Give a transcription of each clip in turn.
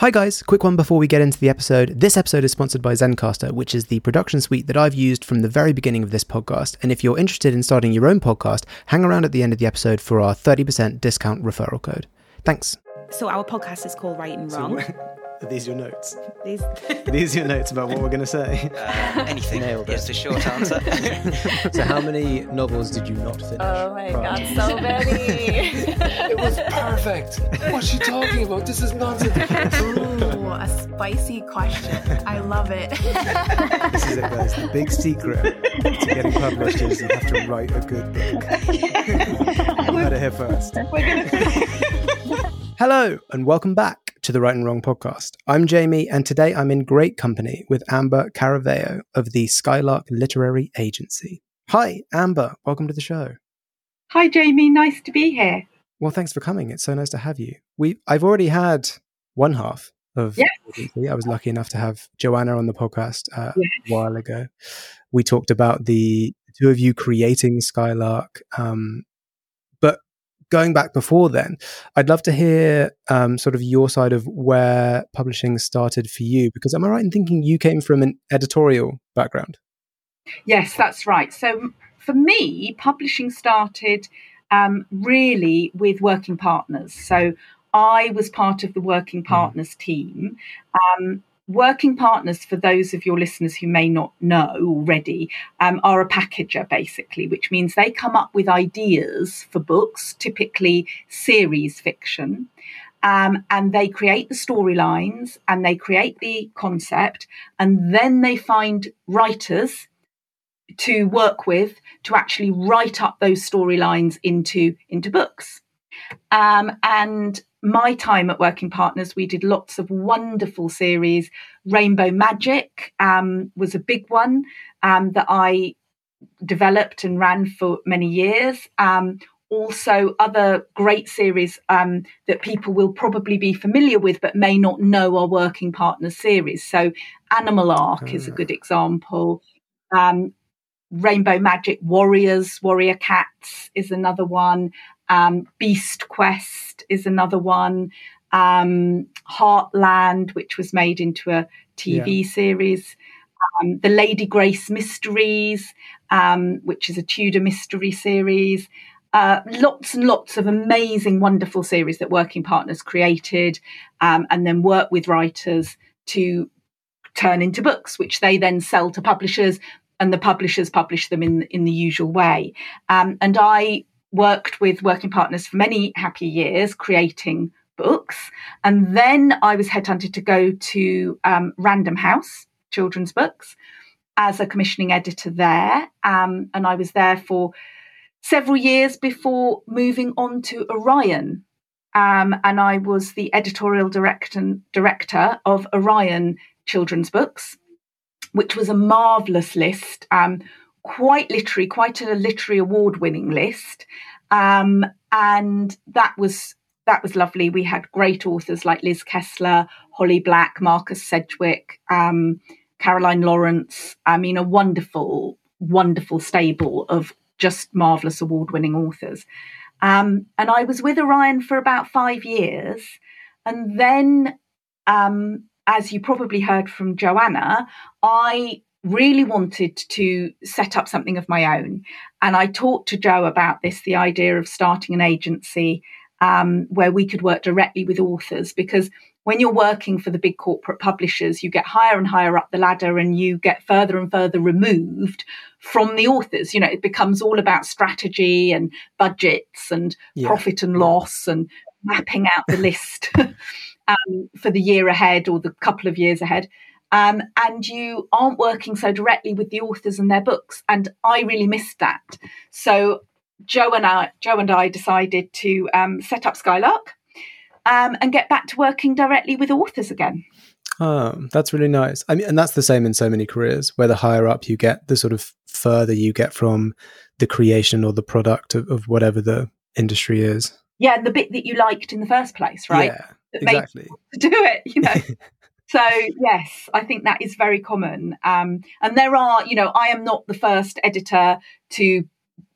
Hi guys, quick one before we get into the episode. This episode is sponsored by Zencastr, which is the production suite that I've used from the very beginning of this podcast. And if you're interested in starting your own podcast, hang around at the end of the episode for our 30% discount referral code. Thanks. So our podcast is called Write and Wrong. Are these your notes? These Are these your notes about what we're going to say? Uh, anything Nailed it. it. is the short answer. so, how many novels did you not finish? Oh my prior god, so many. It was perfect. What's she talking about? This is nonsense. Ooh, a spicy question. I love it. This is it, guys. The big secret to getting published is you have to write a good book. you heard it here first. Hello, and welcome back to the Write and Wrong podcast. I'm Jamie, and today I'm in great company with Amber Caraveo of the Skylark Literary Agency. Hi, Amber. Welcome to the show. Hi, Jamie. Nice to be here. Well, thanks for coming. It's so nice to have you. We I've already had one half of Yes. I was lucky enough to have Joanna on the podcast uh, Yes. a while ago. We talked about the two of you creating Skylark. Um, going back before then, I'd love to hear um, sort of your side of where publishing started for you. Because am I right in thinking you came from an editorial background? Yes, that's right. So, for me, publishing started um, really with working partners. So, I was part of the working partners team. Um, working partners, for those of your listeners who may not know already, um, are a packager basically, which means they come up with ideas for books, typically series fiction. Um, and they create the storylines and they create the concept, and then they find writers to work with to actually write up those storylines into into books. Um, and my time at Working Partners, we did lots of wonderful series. Rainbow Magic um, was a big one um, that I developed and ran for many years. Um, also, other great series um, that people will probably be familiar with but may not know are Working Partners series. So, Animal Ark is a Ah. good example. Um, Rainbow Magic Warriors, Warrior Cats is another one. Um, Beast Quest is another one. Um, Heartland, which was made into a TV series. Um, the Lady Grace Mysteries, um, which is a Tudor mystery series. Uh, lots and lots of amazing, wonderful series that Working Partners created um, and then work with writers to turn into books, which they then sell to publishers, and the publishers publish them in in the usual way. Um, and I worked with working partners for many happy years, creating books, and then I was headhunted to go to um, Random House Children's Books as a commissioning editor there, um, and I was there for several years before moving on to Orion. Um, and I was the editorial director, director of Orion Children's Books which was a marvelous list, um, quite literary, quite a literary award-winning list, um, and that was that was lovely. We had great authors like Liz Kessler, Holly Black, Marcus Sedgwick, um, Caroline Lawrence. I mean, a wonderful, wonderful stable of just marvelous award-winning authors. Um, and I was with Orion for about five years, and then um, as you probably heard from Joanna, I really wanted to set up something of my own. And I talked to Jo about this the idea of starting an agency um, where we could work directly with authors because when you're working for the big corporate publishers, you get higher and higher up the ladder and you get further and further removed from the authors. You know, it becomes all about strategy and budgets and Yeah. profit and loss and mapping out the list um, for the year ahead or the couple of years ahead. Um, and you aren't working so directly with the authors and their books. And I really missed that. So Jo and I, Jo and I decided to um, set up Skylark. um, and get back to working directly with authors again. Oh, that's really nice. I mean, and that's the same in so many careers. Where the higher up you get, the sort of further you get from the creation or the product of, of whatever the industry is. Yeah, the bit that you liked in the first place, right? Yeah, that made exactly. you do it, you know. so yes, I think that is very common. Um, and there are, you know, I am not the first editor to,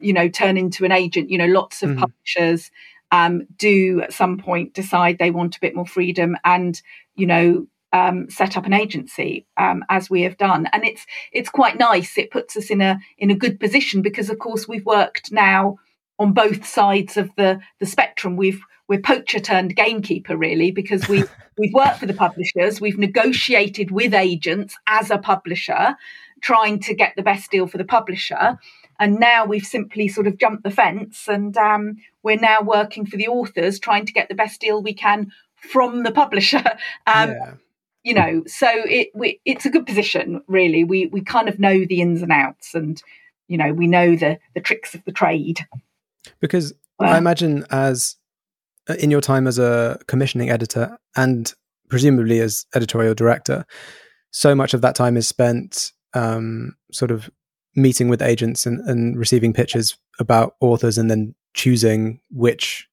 you know, turn into an agent. You know, lots of Mhm. publishers um, do at some point decide they want a bit more freedom and, you know, um, set up an agency um, as we have done, and it's it's quite nice. It puts us in a in a good position because, of course, we've worked now on both sides of the the spectrum. We've we're poacher turned gamekeeper really because we we've worked for the publishers, we've negotiated with agents as a publisher, trying to get the best deal for the publisher, and now we've simply sort of jumped the fence and um, we're now working for the authors, trying to get the best deal we can from the publisher. Um, yeah. you know so it we, it's a good position really we we kind of know the ins and outs and you know we know the the tricks of the trade Because I imagine as uh, in your time as a commissioning editor and presumably as editorial director, so much of that time is spent um, sort of meeting with agents and, and receiving pitches about authors and then choosing which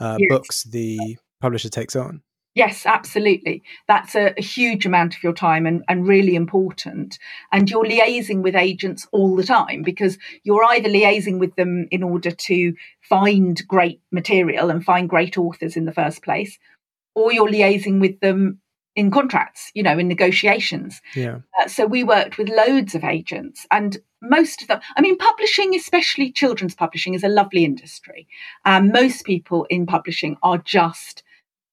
uh, Yes. books the publisher takes on. Yes absolutely. That's a, a huge amount of your time and, and really important. And you're liaising with agents all the time because you're either liaising with them in order to find great material and find great authors in the first place or you're liaising with them in contracts you know in negotiations. Yeah. Uh, so we worked with loads of agents and most of them i mean publishing especially children's publishing is a lovely industry. Um, most people in publishing are just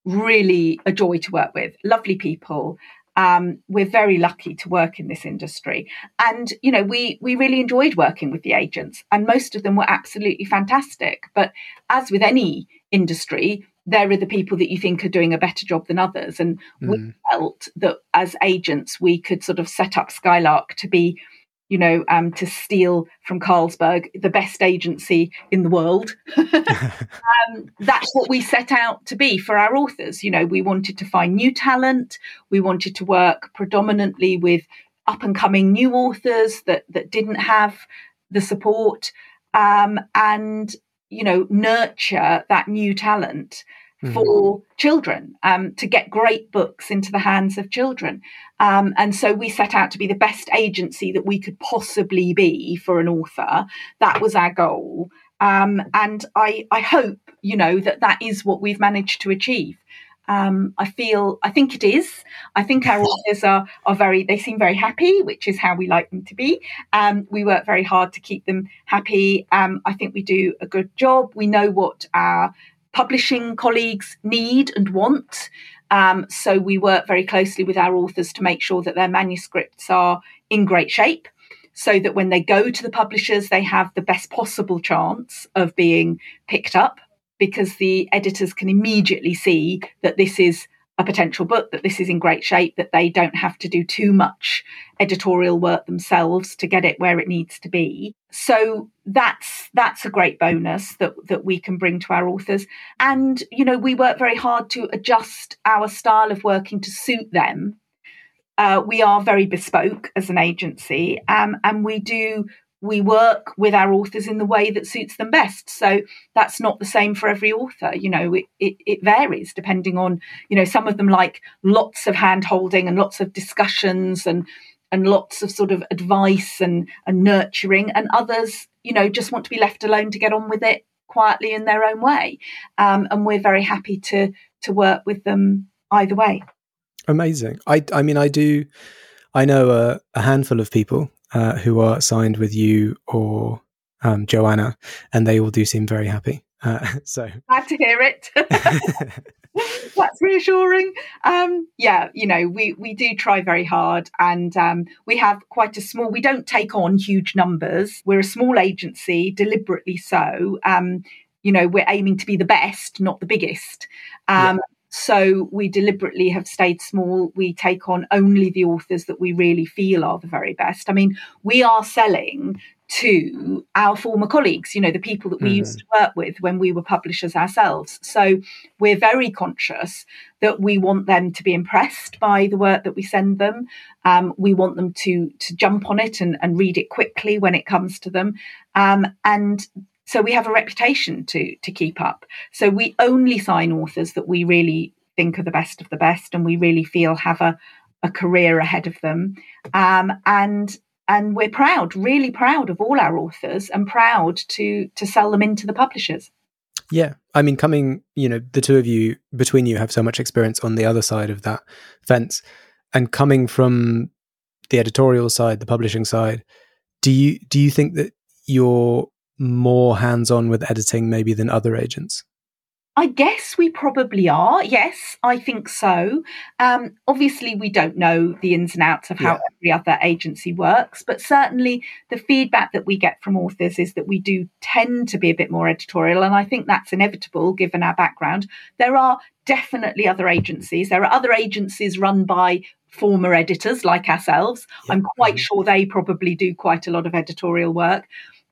really a joy to work with lovely people. Um, we're very lucky to work in this industry. And you know we we really enjoyed working with the agents and most of them were absolutely fantastic. But as with any industry there are the people that you think are doing a better job than others. And we Mm. felt that as agents we could sort of set up Skylark to be, you know, um, to steal from Carlsberg, the best agency in the world. um, that's what we set out to be for our authors. You know, we wanted to find new talent. We wanted to work predominantly with up and coming new authors that that didn't have the support um, and you know nurture that new talent Mhm. for children um, to get great books into the hands of children. Um, and so we set out to be the best agency that we could possibly be for an author. That was our goal. Um, and I, I hope, you know, that that is what we've managed to achieve. Um, I feel, I think it is. I think our authors are, are very, they seem very happy, which is how we like them to be. Um, we work very hard to keep them happy. Um, I think we do a good job. We know what our publishing colleagues need and want. Um, so we work very closely with our authors to make sure that their manuscripts are in great shape so that when they go to the publishers, they have the best possible chance of being picked up because the editors can immediately see that this is a potential book, that this is in great shape, that they don't have to do too much editorial work themselves to get it where it needs to be. So that's that's a great bonus that that we can bring to our authors. And you know, we work very hard to adjust our style of working to suit them. Uh, we are very bespoke as an agency, um, and we do we work with our authors in the way that suits them best. So that's not the same for every author. You know, it, it, it varies depending on, you know, some of them like lots of hand holding and lots of discussions and and lots of sort of advice and, and nurturing, and others, you know, just want to be left alone to get on with it quietly in their own way. Um, and we're very happy to to work with them either way. Amazing. I I mean I do I know a, a handful of people uh, who are signed with you or um, Joanna, and they all do seem very happy. Uh, so Glad to hear it. That's reassuring. Um, yeah, you know, we we do try very hard, and um, we have quite a small. We don't take on huge numbers. We're a small agency, deliberately so. Um, you know, we're aiming to be the best, not the biggest. Um, So we deliberately have stayed small. We take on only the authors that we really feel are the very best. I mean, we are selling to our former colleagues, you know, the people that we Mhm. used to work with when we were publishers ourselves. So we're very conscious that we want them to be impressed by the work that we send them. Um, we want them to to jump on it and, and read it quickly when it comes to them. Um, and so we have a reputation to to keep up. So we only sign authors that we really think are the best of the best and we really feel have a, a career ahead of them. Um, and and we're proud, really proud of all our authors and proud to to sell them into the publishers. Yeah. I mean, coming, you know, the two of you between you have so much experience on the other side of that fence. And coming from the editorial side, the publishing side, do you do you think that you're more hands on with editing maybe than other agents? I guess we probably are. Yes, I think so. Um, obviously, we don't know the ins and outs of how Yeah. every other agency works, but certainly the feedback that we get from authors is that we do tend to be a bit more editorial. And I think that's inevitable given our background. There are definitely other agencies. There are other agencies run by former editors like ourselves. I'm quite Mhm. sure they probably do quite a lot of editorial work.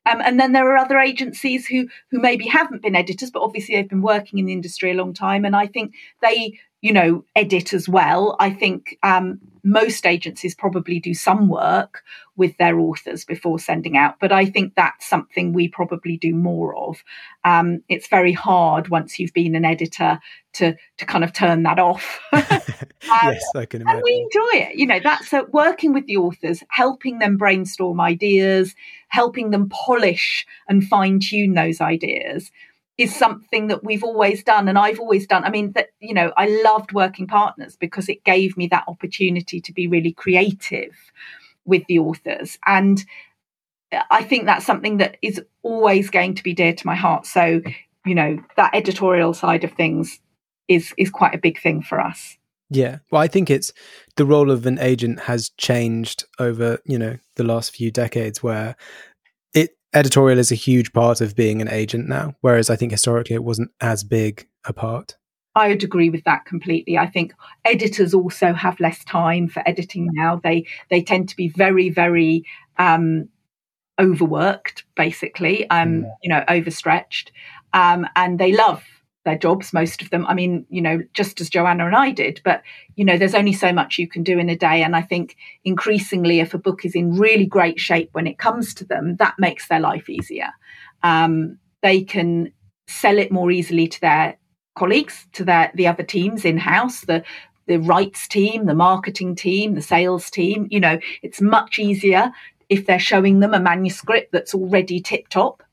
Um, and then there are other agencies who who maybe haven't been editors, but obviously they've been working in the industry a long time, and I think they, you know, edit as well. I think um, most agencies probably do some work with their authors before sending out, but I think that's something we probably do more of. Um, it's very hard once you've been an editor to to kind of turn that off. yes, I can and imagine. we enjoy it. You know, that's uh, working with the authors, helping them brainstorm ideas, helping them polish and fine tune those ideas is something that we've always done and I've always done. I mean that you know, I loved working partners because it gave me that opportunity to be really creative with the authors and I think that's something that is always going to be dear to my heart. So, you know, that editorial side of things is is quite a big thing for us. Yeah. Well, I think it's the role of an agent has changed over, you know, the last few decades where editorial is a huge part of being an agent now, whereas I think historically it wasn't as big a part. I would agree with that completely. I think editors also have less time for editing now. They they tend to be very very um, overworked, basically. Um, you know, overstretched, um, and they love their jobs. Most of them. I mean, you know, just as Joanna and I did. But you know, there's only so much you can do in a day, and I think increasingly, if a book is in really great shape when it comes to them, that makes their life easier. Um, they can sell it more easily to their colleagues, to their the other teams in house, the the rights team, the marketing team, the sales team. You know, it's much easier if they're showing them a manuscript that's already tip top.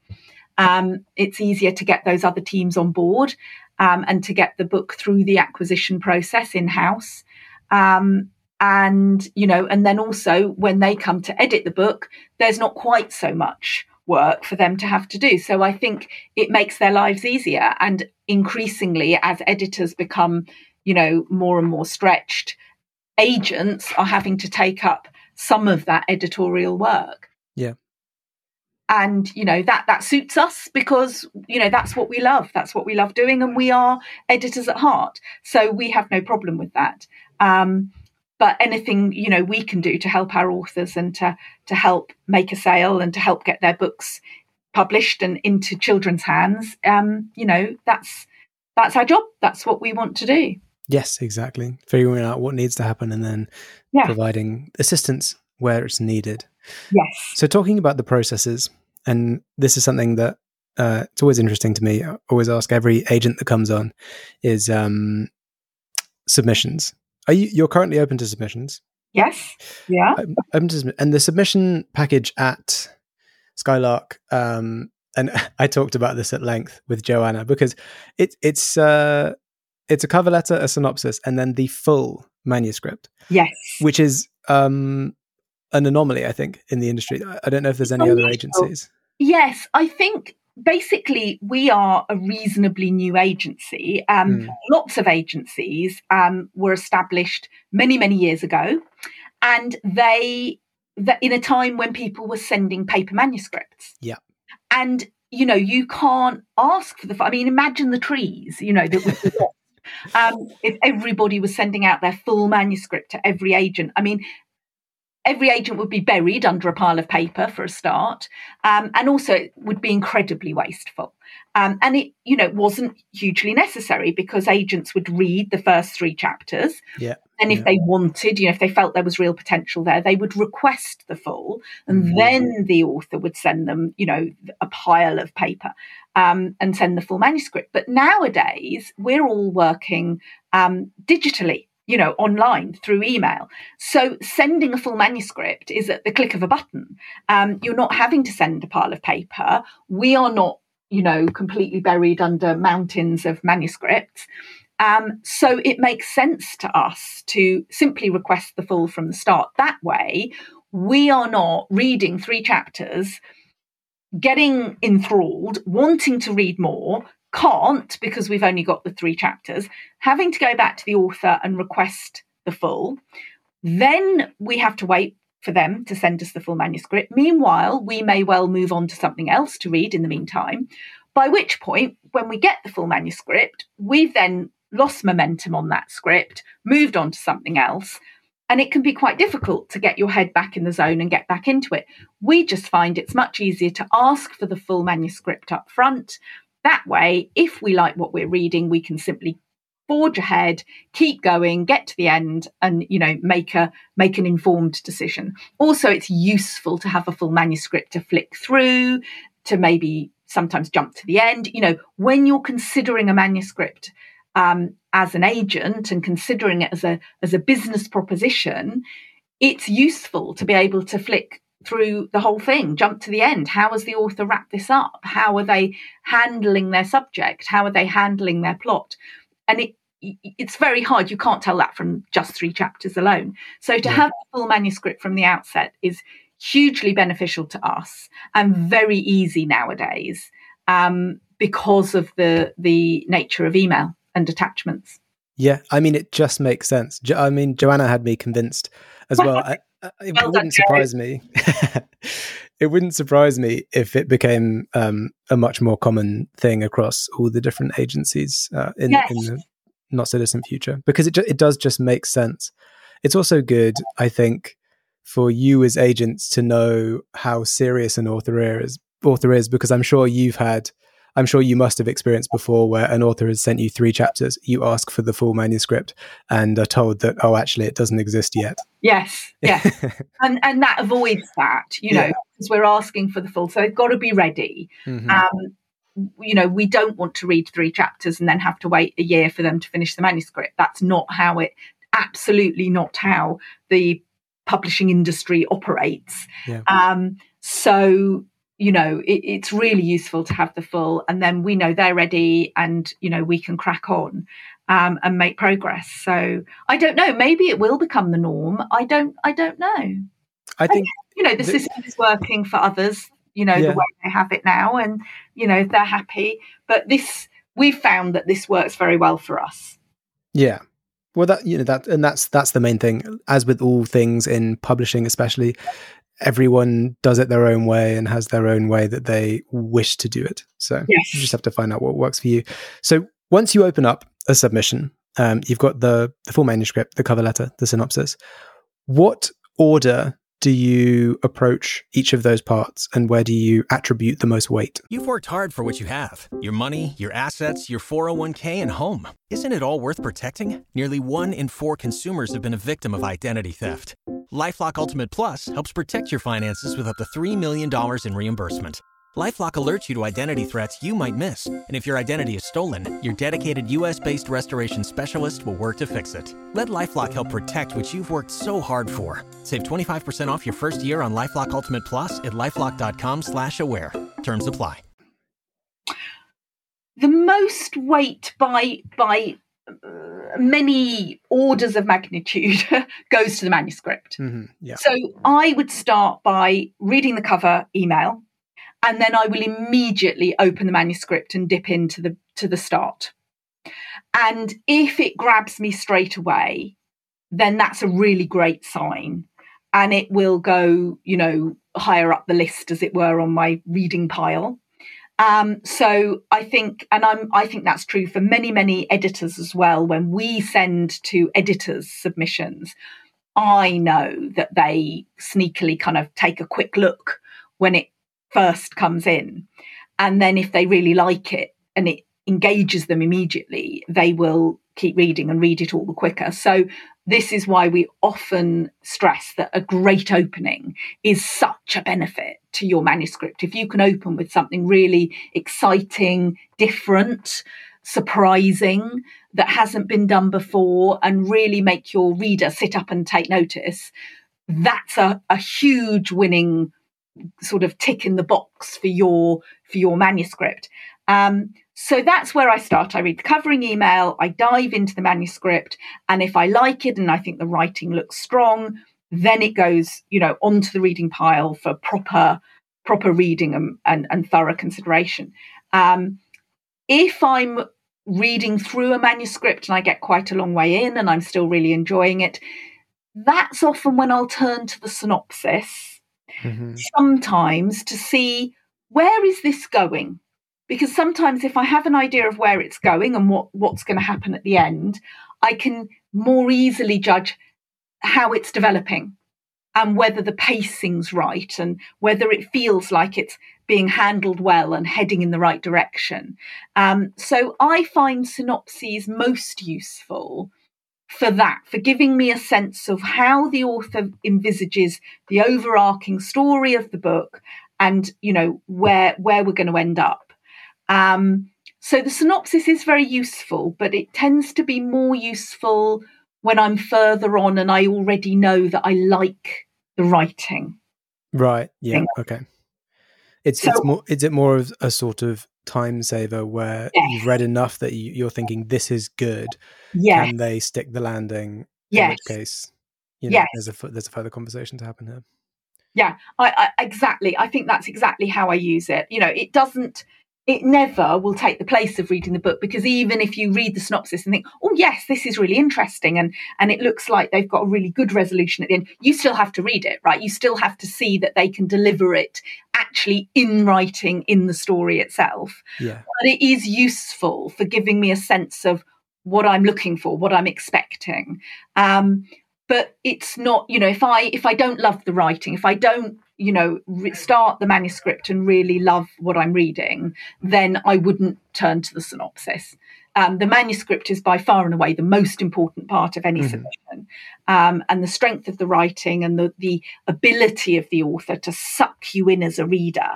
Um, it's easier to get those other teams on board um, and to get the book through the acquisition process in house. Um, and you know, and then also when they come to edit the book, there's not quite so much work for them to have to do. So I think it makes their lives easier. And increasingly, as editors become, you know, more and more stretched, agents are having to take up some of that editorial work. And you know that that suits us because you know that's what we love. That's what we love doing, and we are editors at heart, so we have no problem with that. Um, but anything you know we can do to help our authors and to to help make a sale and to help get their books published and into children's hands, um, you know that's that's our job. That's what we want to do. Yes, exactly. Figuring out what needs to happen and then Yeah. providing assistance where it's needed. Yes. So, talking about the processes, and this is something that uh, it's always interesting to me. I always ask every agent that comes on is um, submissions. Are you you're currently open to submissions? Yes. Yeah. Um, open to and the submission package at Skylark. Um, and I talked about this at length with Joanna because it, it's uh, it's a cover letter, a synopsis, and then the full manuscript, Yes. which is um, an anomaly, I think, in the industry. I- I don't know if there's any other agencies. Yes, I think basically we are a reasonably new agency. Um, Mm. Lots of agencies um, were established many, many years ago, and they that in a time when people were sending paper manuscripts. Yeah. and you know you can't ask for the. I mean, imagine the trees. You know that would um, if everybody was sending out their full manuscript to every agent. I mean, every agent would be buried under a pile of paper for a start, um, and also it would be incredibly wasteful. Um, and it, you know, wasn't hugely necessary because agents would read the first three chapters. Yeah. And if yeah. they wanted, you know, if they felt there was real potential there, they would request the full, and Mhm. then the author would send them, you know, a pile of paper um, and send the full manuscript. But nowadays, we're all working um, digitally, you know, online through email. So sending a full manuscript is at the click of a button. Um, you're not having to send a pile of paper. We are not, you know, completely buried under mountains of manuscripts. Um, so it makes sense to us to simply request the full from the start. That way, we are not reading three chapters, getting enthralled, wanting to read more, can't because we've only got the three chapters, having to go back to the author and request the full. Then we have to wait for them to send us the full manuscript. Meanwhile, we may well move on to something else to read in the meantime. By which point, when we get the full manuscript, we've then lost momentum on that script, moved on to something else, and it can be quite difficult to get your head back in the zone and get back into it. We just find it's much easier to ask for the full manuscript up front. That way, if we like what we're reading, we can simply forge ahead, keep going, get to the end, and you know make a make an informed decision. Also, it's useful to have a full manuscript to flick through, to maybe sometimes jump to the end. You know, when you're considering a manuscript um, as an agent and considering it as a as a business proposition, it's useful to be able to flick through the whole thing, jump to the end. How has the author wrapped this up? How are they handling their subject? How are they handling their plot? And it it's very hard. You can't tell that from just three chapters alone. So to have a full manuscript from the outset is hugely beneficial to us and very easy nowadays um, because of the the nature of email and attachments. Yeah, I mean, it just makes sense. Jo- I mean, Joanna had me convinced as well. I, I, it Well wouldn't Jo. surprise me. it wouldn't surprise me if it became um, a much more common thing across all the different agencies uh, in, Yes. in the not so distant future because it ju- it does just make sense. It's also good, I think, for you as agents to know how serious an author is. Author is because I'm sure you've had I'm sure you must have experienced before where an author has sent you three chapters, you ask for the full manuscript and are told that, oh, actually, it doesn't exist yet. Yes, yes, and and that avoids that, you know, Yeah. because we're asking for the full, so they've got to be ready. Mhm. um, you know, we don't want to read three chapters and then have to wait a year for them to finish the manuscript. That's not how it, absolutely not how the publishing industry operates. Yeah. Um, so, you know, it, it's really useful to have the full, and then we know they're ready and, you know, we can crack on. Um, and make progress. So I don't know. Maybe it will become the norm. I don't. I don't know. I think, You know, the The- system is working for others. You know, Yeah. the way they have it now, and you know they're happy. But this, we've found that this works very well for us. yeah. Well, that, you know, that, and that's, that's the main thing. As with all things in publishing, especially, everyone does it their own way and has their own way that they wish to do it. So Yes. you just have to find out what works for you. So once you open up a submission, um, you've got the, the full manuscript, the cover letter, the synopsis. What order do you approach each of those parts and where do you attribute the most weight? You've worked hard for what you have your money, your assets, your 401k, and home. Isn't it all worth protecting? Nearly one in four consumers have been a victim of identity theft. Lifelock Ultimate Plus helps protect your finances with up to $3 million in reimbursement. LifeLock alerts you to identity threats you might miss, and if your identity is stolen, your dedicated U.S.-based restoration specialist will work to fix it. Let LifeLock help protect what you've worked so hard for. Save 25% off your first year on LifeLock Ultimate Plus at lifeLock.com/aware. Terms apply. The most weight by by uh, many orders of magnitude goes to the manuscript. Mm-hmm. Yeah. So I would start by reading the cover email, and then I will immediately open the manuscript and dip into the to the start. And if it grabs me straight away, then that's a really great sign. And it will go, you know, higher up the list, as it were, on my reading pile. Um, so I think, and I'm, I think that's true for many, many editors as well. When we send to editors submissions, I know that they sneakily kind of take a quick look when it first comes in. And then if they really like it and it engages them immediately, they will keep reading and read it all the quicker. So this is why we often stress that a great opening is such a benefit to your manuscript. If you can open with something really exciting, different, surprising, that hasn't been done before, and really make your reader sit up and take notice, that's a, a huge winning sort of tick in the box for your for your manuscript. Um, so that's where I start. I read the covering email, I dive into the manuscript, and if I like it and I think the writing looks strong, then it goes, you know, onto the reading pile for proper proper reading and, and, and thorough consideration. Um, if I'm reading through a manuscript and I get quite a long way in and I'm still really enjoying it, that's often when I'll turn to the synopsis mm-hmm. sometimes to see where is this going because sometimes if i have an idea of where it's going and what what's going to happen at the end i can more easily judge how it's developing and whether the pacing's right and whether it feels like it's being handled well and heading in the right direction um, so i find synopses most useful for that, for giving me a sense of how the author envisages the overarching story of the book and, you know, where where we're going to end up. Um, so the synopsis is very useful, but it tends to be more useful when I'm further on and I already know that I like the writing. Right. Yeah. Okay. It's so, it's more is it more of a sort of time saver where yes. you've read enough that you, are thinking this is good. Yeah. Can they stick the landing? Yes. In which case, you know, yes. there's a there's a further conversation to happen here. Yeah, I, I, exactly. I think that's exactly how I use it. You know, it doesn't it never will take the place of reading the book because even if you read the synopsis and think, oh yes, this is really interesting and and it looks like they've got a really good resolution at the end, you still have to read it, right? You still have to see that they can deliver it actually in writing in the story itself. Yeah. But it is useful for giving me a sense of what I'm looking for, what I'm expecting. Um, but it's not, you know, if I if I don't love the writing, if I don't you know re- start the manuscript and really love what i'm reading then i wouldn't turn to the synopsis. Um, the manuscript is by far and away the most important part of any mm-hmm. submission. Um, and the strength of the writing and the, the ability of the author to suck you in as a reader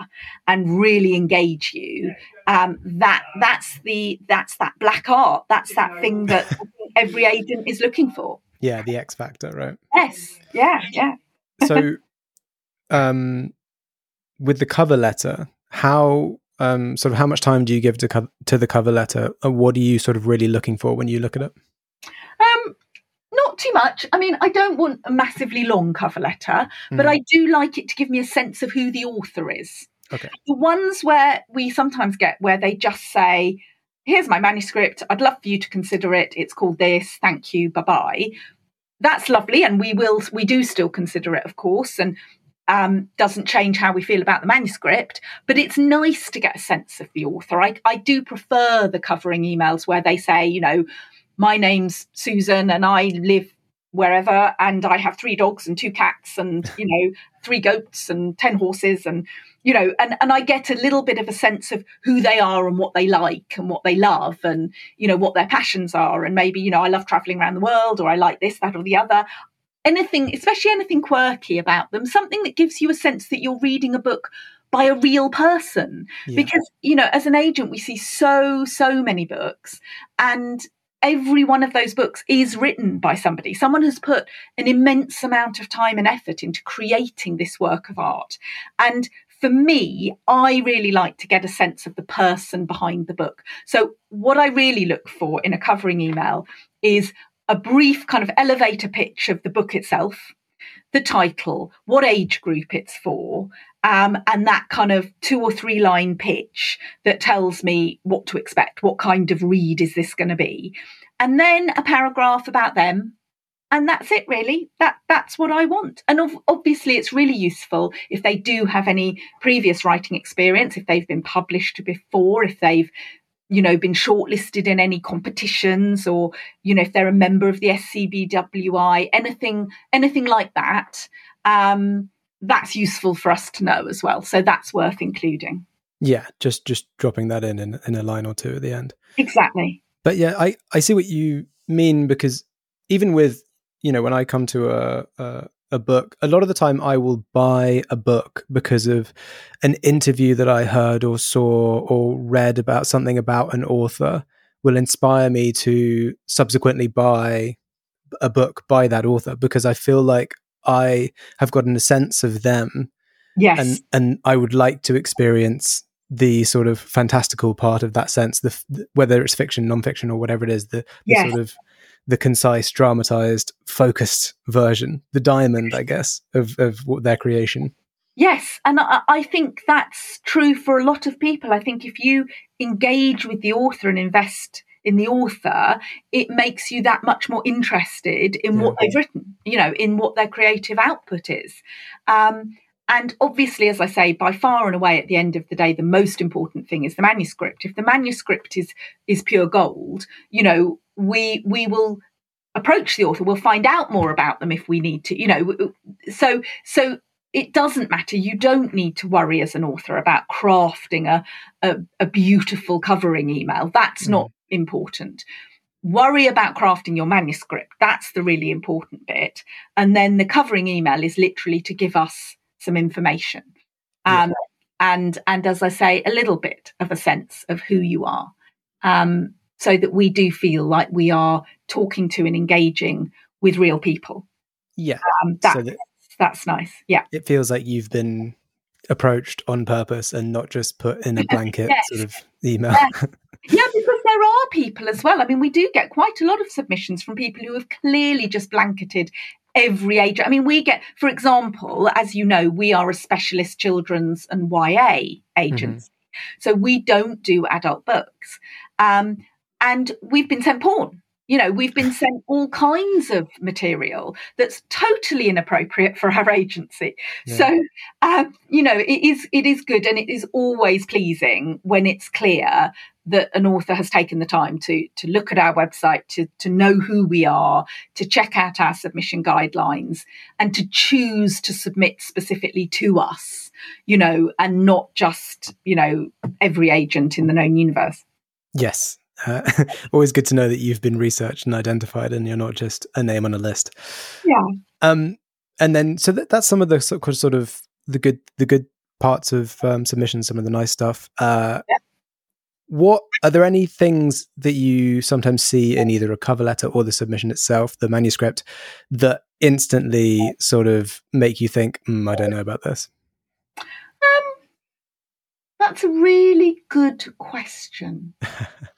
and really engage you um, that that's the that's that black art. That's that thing that every agent is looking for yeah the x factor right yes yeah yeah so um, with the cover letter, how um, sort of how much time do you give to co- to the cover letter? And what are you sort of really looking for when you look at it? Um, not too much. I mean, I don't want a massively long cover letter, mm. but I do like it to give me a sense of who the author is. Okay. The ones where we sometimes get where they just say, "Here's my manuscript. I'd love for you to consider it. It's called this. Thank you. Bye bye." That's lovely, and we will. We do still consider it, of course, and um, doesn't change how we feel about the manuscript, but it's nice to get a sense of the author. I, I do prefer the covering emails where they say, you know, my name's Susan and I live wherever and I have three dogs and two cats and, you know, three goats and 10 horses and, you know, and, and I get a little bit of a sense of who they are and what they like and what they love and, you know, what their passions are. And maybe, you know, I love traveling around the world or I like this, that, or the other anything, especially anything quirky about them, something that gives you a sense that you're reading a book by a real person. Yeah. Because, you know, as an agent, we see so, so many books and every one of those books is written by somebody. Someone has put an immense amount of time and effort into creating this work of art. And for me, I really like to get a sense of the person behind the book. So, what I really look for in a covering email is a brief kind of elevator pitch of the book itself, the title, what age group it's for, um, and that kind of two or three line pitch that tells me what to expect, what kind of read is this going to be, and then a paragraph about them. And that's it, really. That that's what I want. And ov- obviously, it's really useful if they do have any previous writing experience, if they've been published before, if they've you know, been shortlisted in any competitions or, you know, if they're a member of the SCBWI, anything, anything like that, um, that's useful for us to know as well. So that's worth including. Yeah, just just dropping that in, in in a line or two at the end. Exactly. But yeah, I I see what you mean because even with you know when I come to a, a a book, a lot of the time I will buy a book because of an interview that I heard or saw or read about something about an author will inspire me to subsequently buy a book by that author because I feel like I have gotten a sense of them. Yes. And and I would like to experience the sort of fantastical part of that sense, the, the whether it's fiction, nonfiction, or whatever it is, the, the Yes. sort of the concise, dramatized, focused version, the diamond, I guess, of of what their creation. Yes, and I, I think that's true for a lot of people. I think if you engage with the author and invest in the author, it makes you that much more interested in what Yeah. they've written, you know, in what their creative output is. Um, and obviously, as I say, by far and away, at the end of the day, the most important thing is the manuscript. If the manuscript is is pure gold, you know, we we will approach the author. We'll find out more about them if we need to, you know. So so it doesn't matter. You don't need to worry as an author about crafting a, a, a beautiful covering email. That's mm. not important. Worry about crafting your manuscript. That's the really important bit. And then the covering email is literally to give us some information. Um, And and as I say, a little bit of a sense of who you are. Um, so that we do feel like we are talking to and engaging with real people. Yeah, Um, that, so that that's nice. Yeah. it feels like you've been approached on purpose and not just put in a blanket Yes. sort of email. Yeah, because there are people as well. I mean, we do get quite a lot of submissions from people who have clearly just blanketed every age. I mean, we get, for example, as you know, we are a specialist children's and YA agency. So we don't do adult books. Um, and we've been sent porn. You know, we've been sent all kinds of material that's totally inappropriate for our agency. Yeah. So, um, you know, it is it is good, and it is always pleasing when it's clear that an author has taken the time to to look at our website, to to know who we are, to check out our submission guidelines, and to choose to submit specifically to us. You know, and not just you know every agent in the known universe. yes. Uh, always good to know that you've been researched and identified and you're not just a name on a list. Yeah. Um, and then, so that, that's some of the sort of, sort of the good, the good parts of um, submission, some of the nice stuff. Uh, Yeah. What are there any things that you sometimes see in either a cover letter or the submission itself, the manuscript, that instantly sort of make you think, mm, I don't know about this? Um, that's a really good question.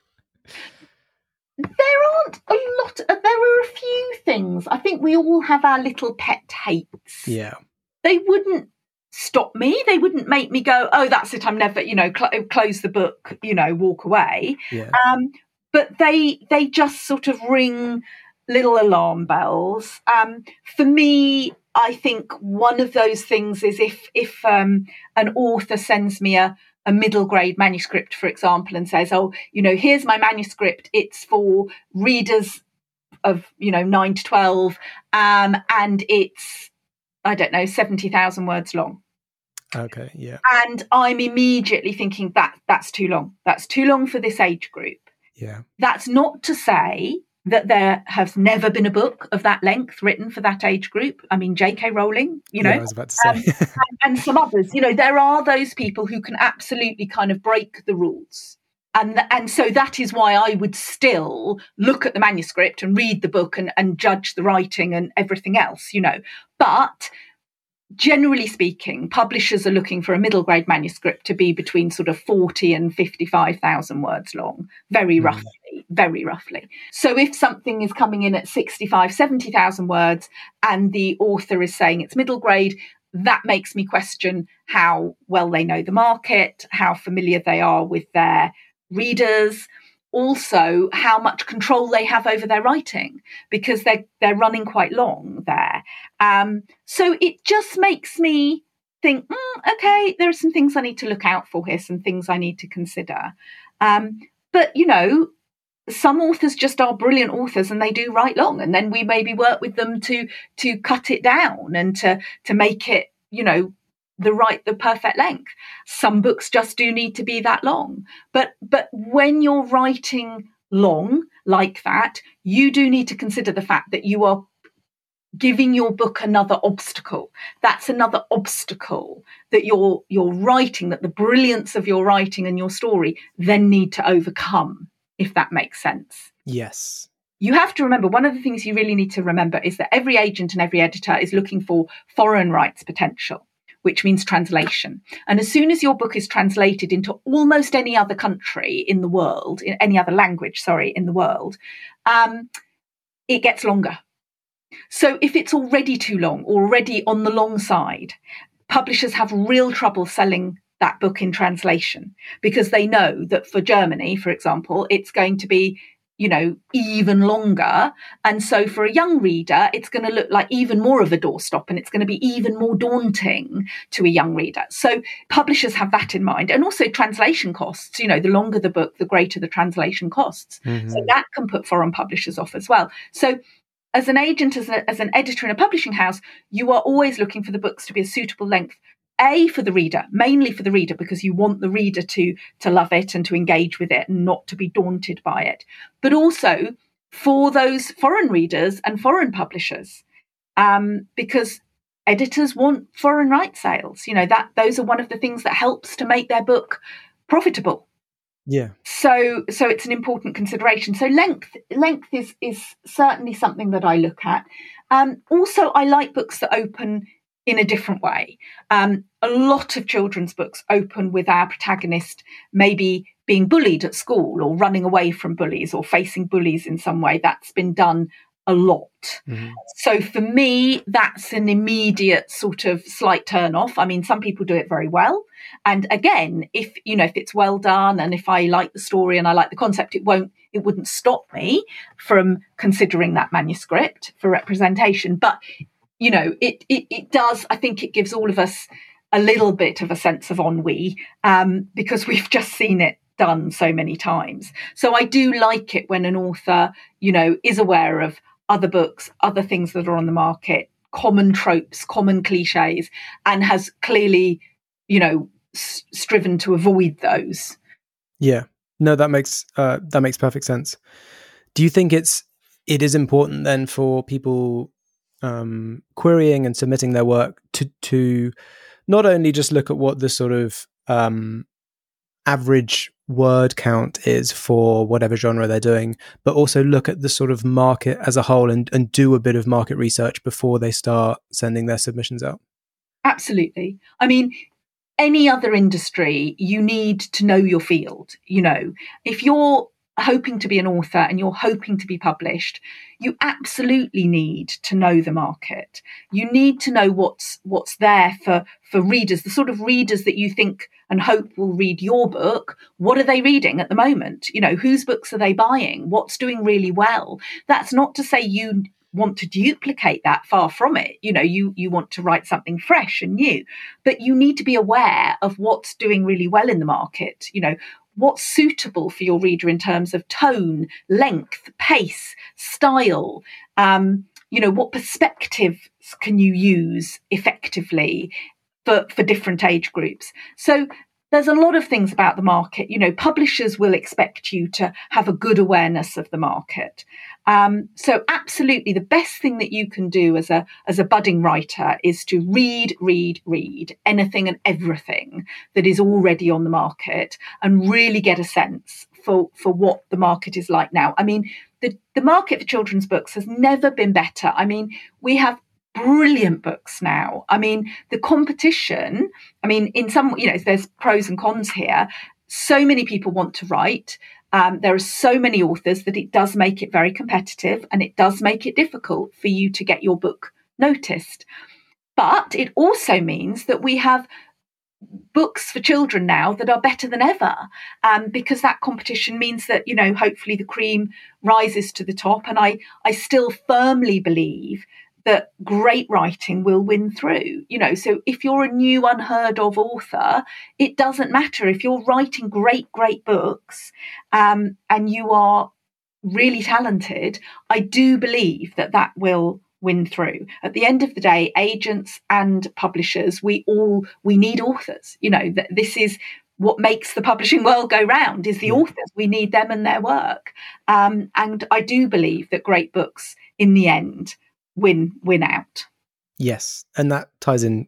there aren't a lot. uh, There are a few things. I think we all have our little pet hates. Yeah. They wouldn't stop me. They wouldn't make me go, "Oh, that's it. I'm never." You know, cl- close the book. You know, walk away. Yeah. Um, but they they just sort of ring little alarm bells. Um, for me, I think one of those things is if if um, an author sends me a a middle grade manuscript, for example, and says, "Oh, you know, here's my manuscript. It's for readers of you know nine to twelve, um, and it's I don't know seventy thousand words long." Okay. Yeah. And I'm immediately thinking that that's too long. That's too long for this age group. Yeah. That's not to say that there has never been a book of that length written for that age group. I mean, J.K. Rowling, you know, Yeah, I was about to say. um, and, and some others. You know, there are those people who can absolutely kind of break the rules. And, and so that is why I would still look at the manuscript and read the book and, and judge the writing and everything else, you know. But generally speaking, publishers are looking for a middle grade manuscript to be between sort of 40 and 55,000 words long, very Mm. roughly, very roughly. So if something is coming in at 65, 70,000 words and the author is saying it's middle grade, that makes me question how well they know the market, how familiar they are with their readers, also how much control they have over their writing because they're they're running quite long there. Um, so it just makes me think, mm, okay, there are some things I need to look out for here, some things I need to consider. Um, but you know, some authors just are brilliant authors and they do write long and then we maybe work with them to to cut it down and to to make it you know the right the perfect length. Some books just do need to be that long. But but when you're writing long like that you do need to consider the fact that you are giving your book another obstacle. That's another obstacle that you're you're writing that the brilliance of your writing and your story then need to overcome if that makes sense. Yes. you have to remember one of the things you really need to remember is that every agent and every editor is looking for foreign rights potential which means translation. And as soon as your book is translated into almost any other country in the world in any other language sorry in the world um, it gets longer. So if it's already too long already on the long side publishers have real trouble selling that book in translation because they know that for Germany, for example, it's going to be you know even longer. And so for a young reader it's going to look like even more of a doorstop and it's going to be even more daunting to a young reader. So publishers have that in mind and also translation costs. You know the longer the book the greater the translation costs. Mhm. so that can put foreign publishers off as well. So as an agent as, a, as an editor in a publishing house you are always looking for the books to be a suitable length a for the reader mainly for the reader because you want the reader to to love it and to engage with it and not to be daunted by it. But also for those foreign readers and foreign publishers um, because editors want foreign rights sales. You know that those are one of the things that helps to make their book profitable. Yeah. so so it's an important consideration. So length length is is certainly something that i look at. Um, also i like books that open in a different way um, a lot of children's books open with our protagonist maybe being bullied at school or running away from bullies or facing bullies in some way that's been done a lot Mhm. so for me, that's an immediate sort of slight turn off. I mean, some people do it very well. And again, if you know, if it's well done and if I like the story and I like the concept, it won't it wouldn't stop me from considering that manuscript for representation. But you know, it it, it does, I think it gives all of us a little bit of a sense of ennui, um, because we've just seen it done so many times. So I do like it when an author, you know, is aware of other books, other things that are on the market, common tropes, common cliches, and has clearly, you know, s- striven to avoid those. Yeah. No, that makes uh, that makes perfect sense. Do you think it's it is important then for people um, querying and submitting their work to to not only just look at what the sort of um, average word count is for whatever genre they're doing, but also look at the sort of market as a whole and, and do a bit of market research before they start sending their submissions out? Absolutely. I mean, any other industry, you need to know your field. You know, if you're hoping to be an author and you're hoping to be published, you absolutely need to know the market. You need to know what's what's there for for readers, the sort of readers that you think and hope will read your book. What are they reading at the moment? You know, whose books are they buying? What's doing really well? That's not to say you want to duplicate that far from it you know you you want to write something fresh and new but you need to be aware of what's doing really well in the market you know what's suitable for your reader in terms of tone length pace style? Um, you know what perspectives can you use effectively for for different age groups? So there's a lot of things about the market. You know, publishers will expect you to have a good awareness of the market. Um, so, absolutely, the best thing that you can do as a as a budding writer is to read, read, read anything and everything that is already on the market, and really get a sense for for what the market is like now. I mean, the the market for children's books has never been better. I mean, we have brilliant books now. I mean, the competition, I mean, in some, you know, there's pros and cons here. So many people want to write. Um, there are so many authors that it does make it very competitive and it does make it difficult for you to get your book noticed. But it also means that we have books for children now that are better than ever um, because that competition means that you know hopefully the cream rises to the top and i i still firmly believe that great writing will win through. You know, so if you're a new, unheard of author, it doesn't matter. If you're writing great, great books um, and you are really talented, I do believe that that will win through. At the end of the day, agents and publishers, we all we need authors. You know, that this is what makes the publishing world go round is the authors. We need them and their work. Um, and I do believe that great books, in the end, win win out. Yes, and that ties in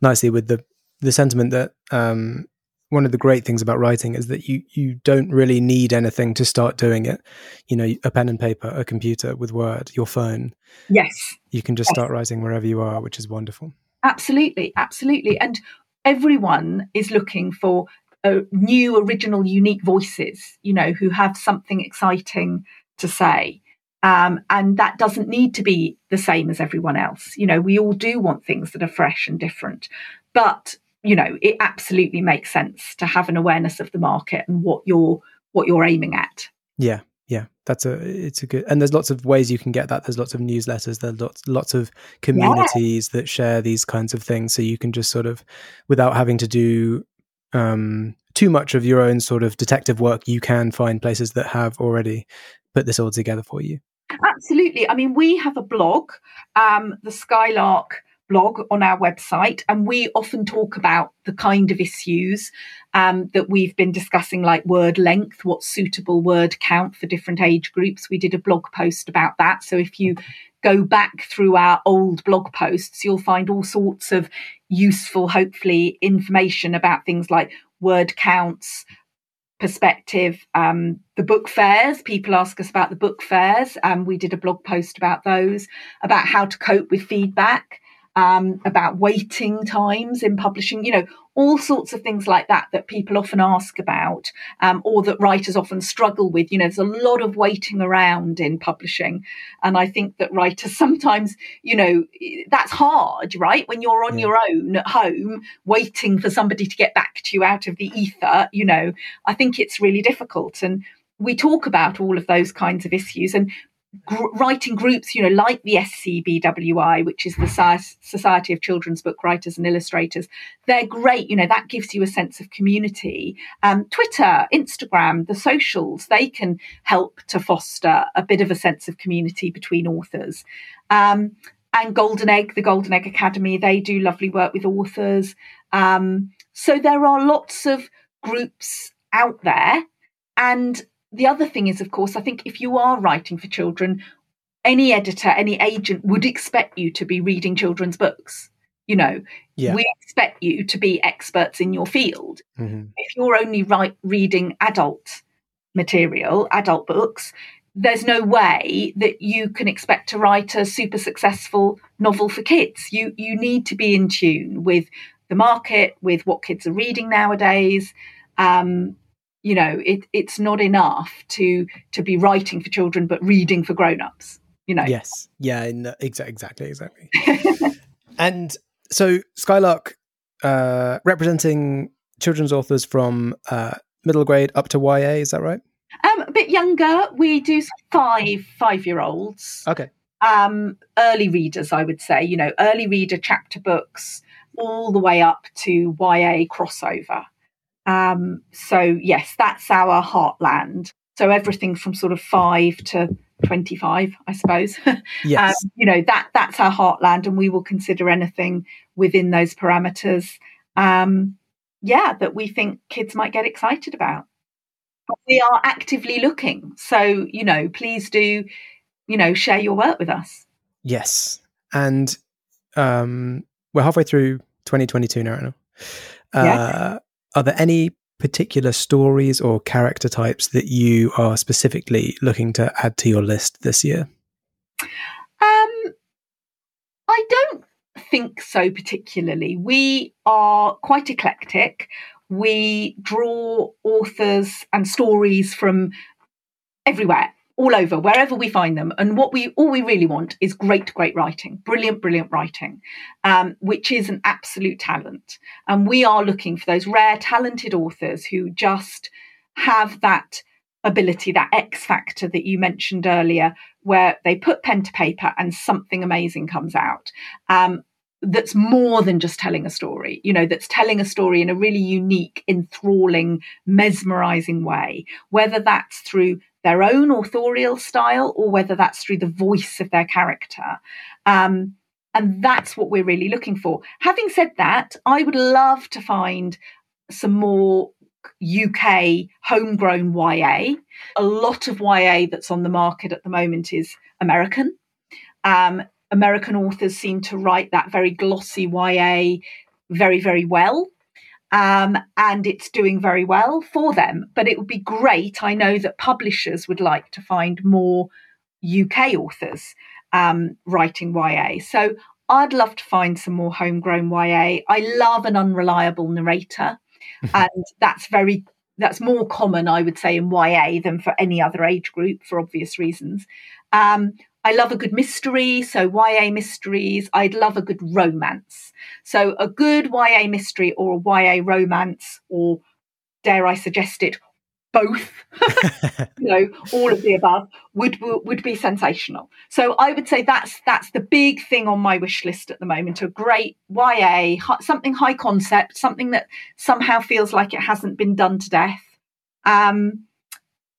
nicely with the the sentiment that um, one of the great things about writing is that you you don't really need anything to start doing it. You know, a pen and paper, a computer with Word, your phone. Yes, You can just Yes. start writing wherever you are, which is wonderful. absolutely, absolutely. And everyone is looking for uh, new, original, unique voices. You know, who have something exciting to say. Um, and that doesn't need to be the same as everyone else. You know, we all do want things that are fresh and different. But, you know, it absolutely makes sense to have an awareness of the market and what you're what you're aiming at. Yeah, yeah, that's a it's a good and there's lots of ways you can get that. There's lots of newsletters. There's lots lots of communities that share these kinds of things, so you can just sort of, without having to do um, too much of your own sort of detective work, you can find places that have already put this all together for you. Absolutely. I mean, we have a blog, um, the Skylark blog on our website, and we often talk about the kind of issues um, that we've been discussing, like word length, what's suitable word count for different age groups. We did a blog post about that. So if you go back through our old blog posts, you'll find all sorts of useful, hopefully, information about things like word counts, perspective. Um, the book fairs, people ask us about the book fairs. Um, we did a blog post about those, about how to cope with feedback, um, about waiting times in publishing, you know, all sorts of things like that that people often ask about um, or that writers often struggle with. You know, there's a lot of waiting around in publishing. And I think that writers sometimes, you know, that's hard, right? When you're on Yeah. your own at home, waiting for somebody to get back to you out of the ether, you know, I think it's really difficult. And we talk about all of those kinds of issues and gr- writing groups, you know, like the SCBWI, which is the Soci- Society of Children's Book Writers and Illustrators. They're great. You know, that gives you a sense of community. Um, Twitter, Instagram, the socials, they can help to foster a bit of a sense of community between authors. Um, and Golden Egg, the Golden Egg Academy, they do lovely work with authors. Um, so there are lots of groups out there. And the other thing is, of course, I think if you are writing for children, any editor, any agent would expect you to be reading children's books. You know, Yeah. we expect you to be experts in your field. hmm If you're only write, reading adult material, adult books, there's no way that you can expect to write a super successful novel for kids. You you need to be in tune with the market, with what kids are reading nowadays. Um, you know, it, it's not enough to to be writing for children, but reading for grown-ups. You know, Yes. Yeah. No, exa- exactly. Exactly. and so Skylark, uh, representing children's authors from uh, middle grade up to YA. Is that right? um, a bit younger. We do five five-year-olds. Okay. um, early readers, I would say, you know, early reader chapter books, all the way up to YA crossover. Um, so, yes, that's our heartland. So, everything from sort of five to 25, I suppose. Yes. um, you know, that that's our heartland, and we will consider anything within those parameters. Um, yeah, that we think kids might get excited about. But we are actively looking. So, you know, please do, you know, share your work with us. Yes. And um, we're halfway through 2022 now. Uh, Yes. Are there any particular stories or character types that you are specifically looking to add to your list this year? Um, I don't think so particularly. We are quite eclectic. We draw authors and stories from everywhere, all over, wherever we find them. And what we all we really want is great, great writing, brilliant, brilliant writing, um, which is an absolute talent. And we are looking for those rare, talented authors who just have that ability, that X factor that you mentioned earlier, where they put pen to paper and something amazing comes out. Um, that's more than just telling a story, you know, that's telling a story in a really unique, enthralling, mesmerizing way, whether that's through their own authorial style or whether that's through the voice of their character. Um, and that's what we're really looking for. Having said that, I would love to find some more UK homegrown YA. A lot of YA that's on the market at the moment is American. Um, American authors seem to write that very glossy YA very, very well. Um, and it's doing very well for them. But it would be great. I know that publishers would like to find more UK authors um, writing YA. So I'd love to find some more homegrown YA. I love an unreliable narrator, and that's very that's more common, I would say, in YA than for any other age group for obvious reasons. Um, I love a good mystery, so YA mysteries. I'd love a good romance. So a good YA mystery or a YA romance, or dare I suggest it, both, you know, all of the above would would be sensational. So I would say that's that's the big thing on my wish list at the moment. A great YA, something high concept, something that somehow feels like it hasn't been done to death. Um,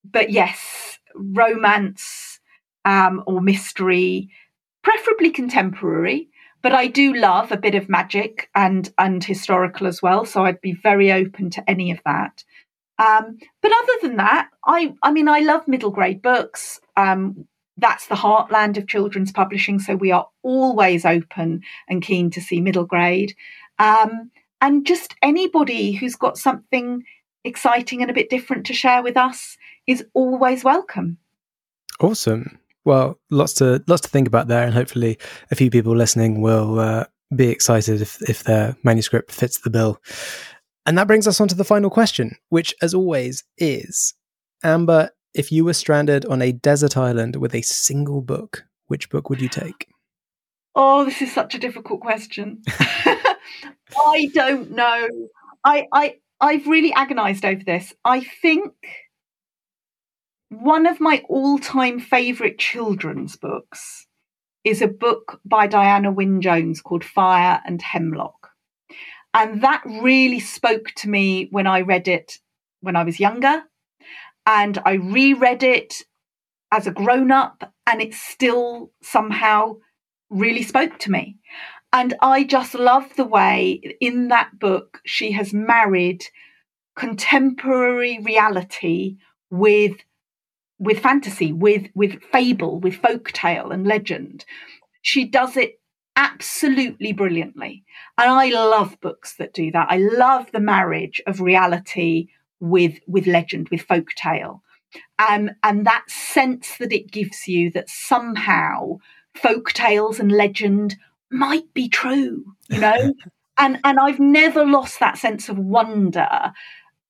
but yes, romance um, or mystery, preferably contemporary. But I do love a bit of magic and and historical as well. So I'd be very open to any of that. Um, but other than that, I I mean I love middle grade books. Um, that's the heartland of children's publishing, so we are always open and keen to see middle grade. Um, and just anybody who's got something exciting and a bit different to share with us is always welcome. Awesome. Well, lots to lots to think about there, and hopefully, a few people listening will uh, be excited if if their manuscript fits the bill. And that brings us on to the final question, which, as always, is Amber, if you were stranded on a desert island with a single book, which book would you take? Oh, this is such a difficult question. I don't know. I, I, I've really agonized over this. I think one of my all time favorite children's books is a book by Diana Wynne Jones called Fire and Hemlock. And that really spoke to me when I read it when I was younger. And I reread it as a grown up, and it still somehow really spoke to me. And I just love the way in that book she has married contemporary reality with with fantasy, with with fable, with folk tale and legend. She does it absolutely brilliantly. And I love books that do that. I love the marriage of reality with with legend, with folk tale. Um, and that sense that it gives you that somehow folk tales and legend might be true, you know? and and I've never lost that sense of wonder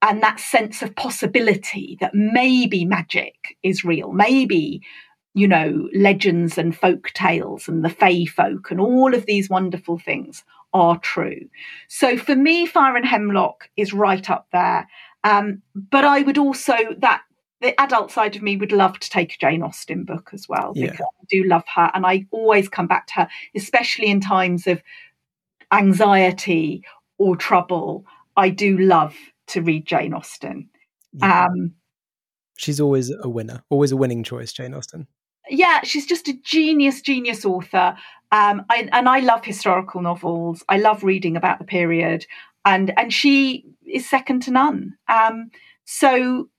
and that sense of possibility that maybe magic is real, maybe you know, legends and folk tales and the fae folk and all of these wonderful things are true. So for me, Fire and Hemlock is right up there. Um, but I would also that the adult side of me would love to take a Jane Austen book as well because yeah. I do love her and I always come back to her, especially in times of anxiety or trouble. I do love to read Jane Austen. Yeah. Um, She's always a winner, always a winning choice, Jane Austen yeah, she's just a genius, genius author. Um, I, and I love historical novels. I love reading about the period, and and she is second to none. Um, so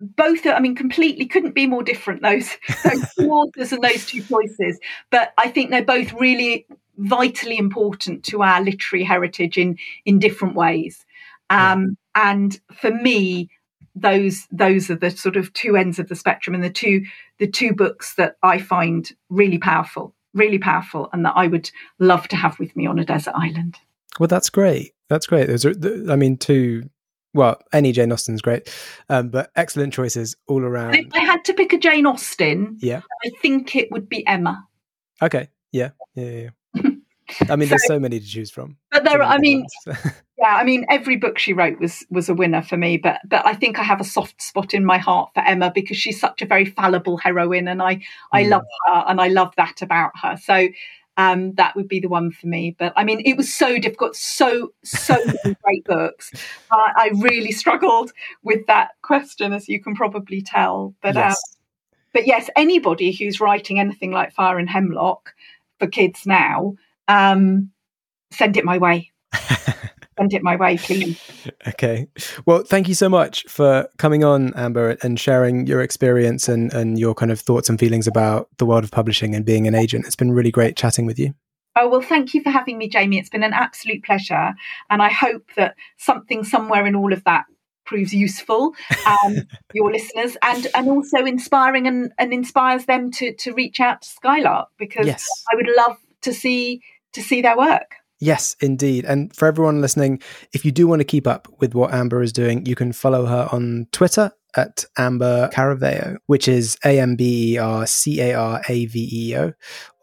both, I mean, completely couldn't be more different. Those those two authors and those two choices, but I think they're both really vitally important to our literary heritage in in different ways. Um, yeah. And for me, those those are the sort of two ends of the spectrum and the two the two books that I find really powerful, really powerful, and that I would love to have with me on a desert island. Well, that's great. That's great. Those are, I mean, two. Well, any Jane Austen's great, um, but excellent choices all around. If I had to pick a Jane Austen, yeah, I think it would be Emma. Okay. Yeah. Yeah. yeah. I mean, so, there's so many to choose from. But there, I mean, yeah, Yeah, I mean, every book she wrote was was a winner for me. But but I think I have a soft spot in my heart for Emma because she's such a very fallible heroine, and I I Mm. love her, and I love that about her. So um, that would be the one for me. But I mean, it was so difficult. So so many great books. Uh, I really struggled with that question, as you can probably tell. But yes. um, but yes, anybody who's writing anything like Fire and Hemlock for kids now, um, send it my way. send it my way, please. Okay. Well, thank you so much for coming on, Amber, and sharing your experience and, and your kind of thoughts and feelings about the world of publishing and being an agent. It's been really great chatting with you. Oh, well, thank you for having me, Jamie. It's been an absolute pleasure. And I hope that something somewhere in all of that proves useful um, your listeners and and also inspiring and, and inspires them to to reach out to Skylark because Yes. I would love to see to see their work. Yes, indeed. And for everyone listening, if you do want to keep up with what Amber is doing, you can follow her on Twitter at Amber Caraveo, which is A M B E R C A R A V E O.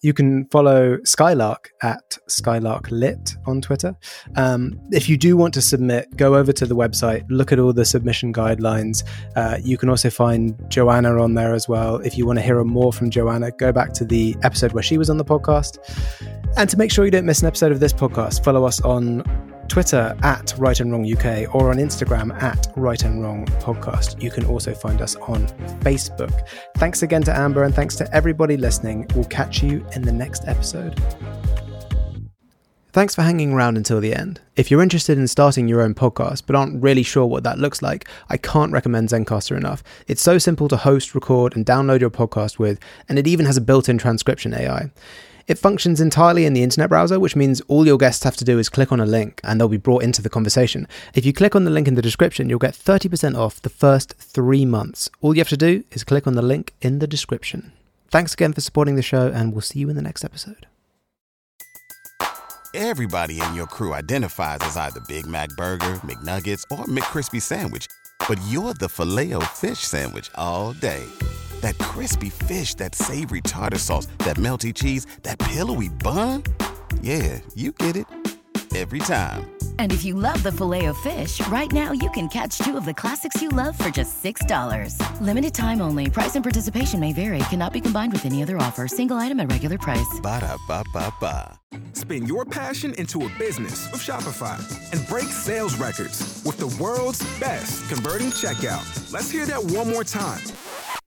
You can follow Skylark at Skylark Lit on Twitter. Um, if you do want to submit, go over to the website, look at all the submission guidelines. Uh, you can also find Joanna on there as well. If you want to hear more from Joanna, go back to the episode where she was on the podcast. And to make sure you don't miss an episode of this podcast, follow us on Twitter at Write and Wrong UK or on Instagram at Write and Wrong Podcast. You can also find us on Facebook. Thanks again to Amber and thanks to everybody listening. We'll catch you in the next episode. Thanks for hanging around until the end. If you're interested in starting your own podcast but aren't really sure what that looks like, I can't recommend Zencastr enough. It's so simple to host, record, and download your podcast with, and it even has a built in transcription AI. It functions entirely in the internet browser, which means all your guests have to do is click on a link and they'll be brought into the conversation. If you click on the link in the description, you'll get 30% off the first three months. All you have to do is click on the link in the description. Thanks again for supporting the show, and we'll see you in the next episode. Everybody in your crew identifies as either Big Mac Burger, McNuggets, or McCrispy Sandwich. But you're the filet fish Sandwich all day. That crispy fish, that savory tartar sauce, that melty cheese, that pillowy bun. Yeah, you get it. Every time. And if you love the Filet-O-Fish, right now you can catch two of the classics you love for just $6. Limited time only. Price and participation may vary. Cannot be combined with any other offer. Single item at regular price. Ba-da-ba-ba-ba. Spin your passion into a business with Shopify and break sales records with the world's best converting checkout. Let's hear that one more time.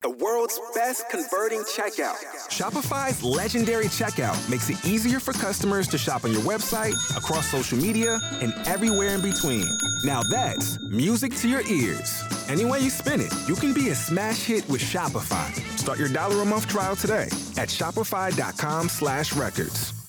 The world's best converting checkout. Shopify's legendary checkout makes it easier for customers to shop on your website, across social media, and everywhere in between. Now that's music to your ears. Any way you spin it, you can be a smash hit with Shopify. Start your dollar a month trial today at shopify.com slash records.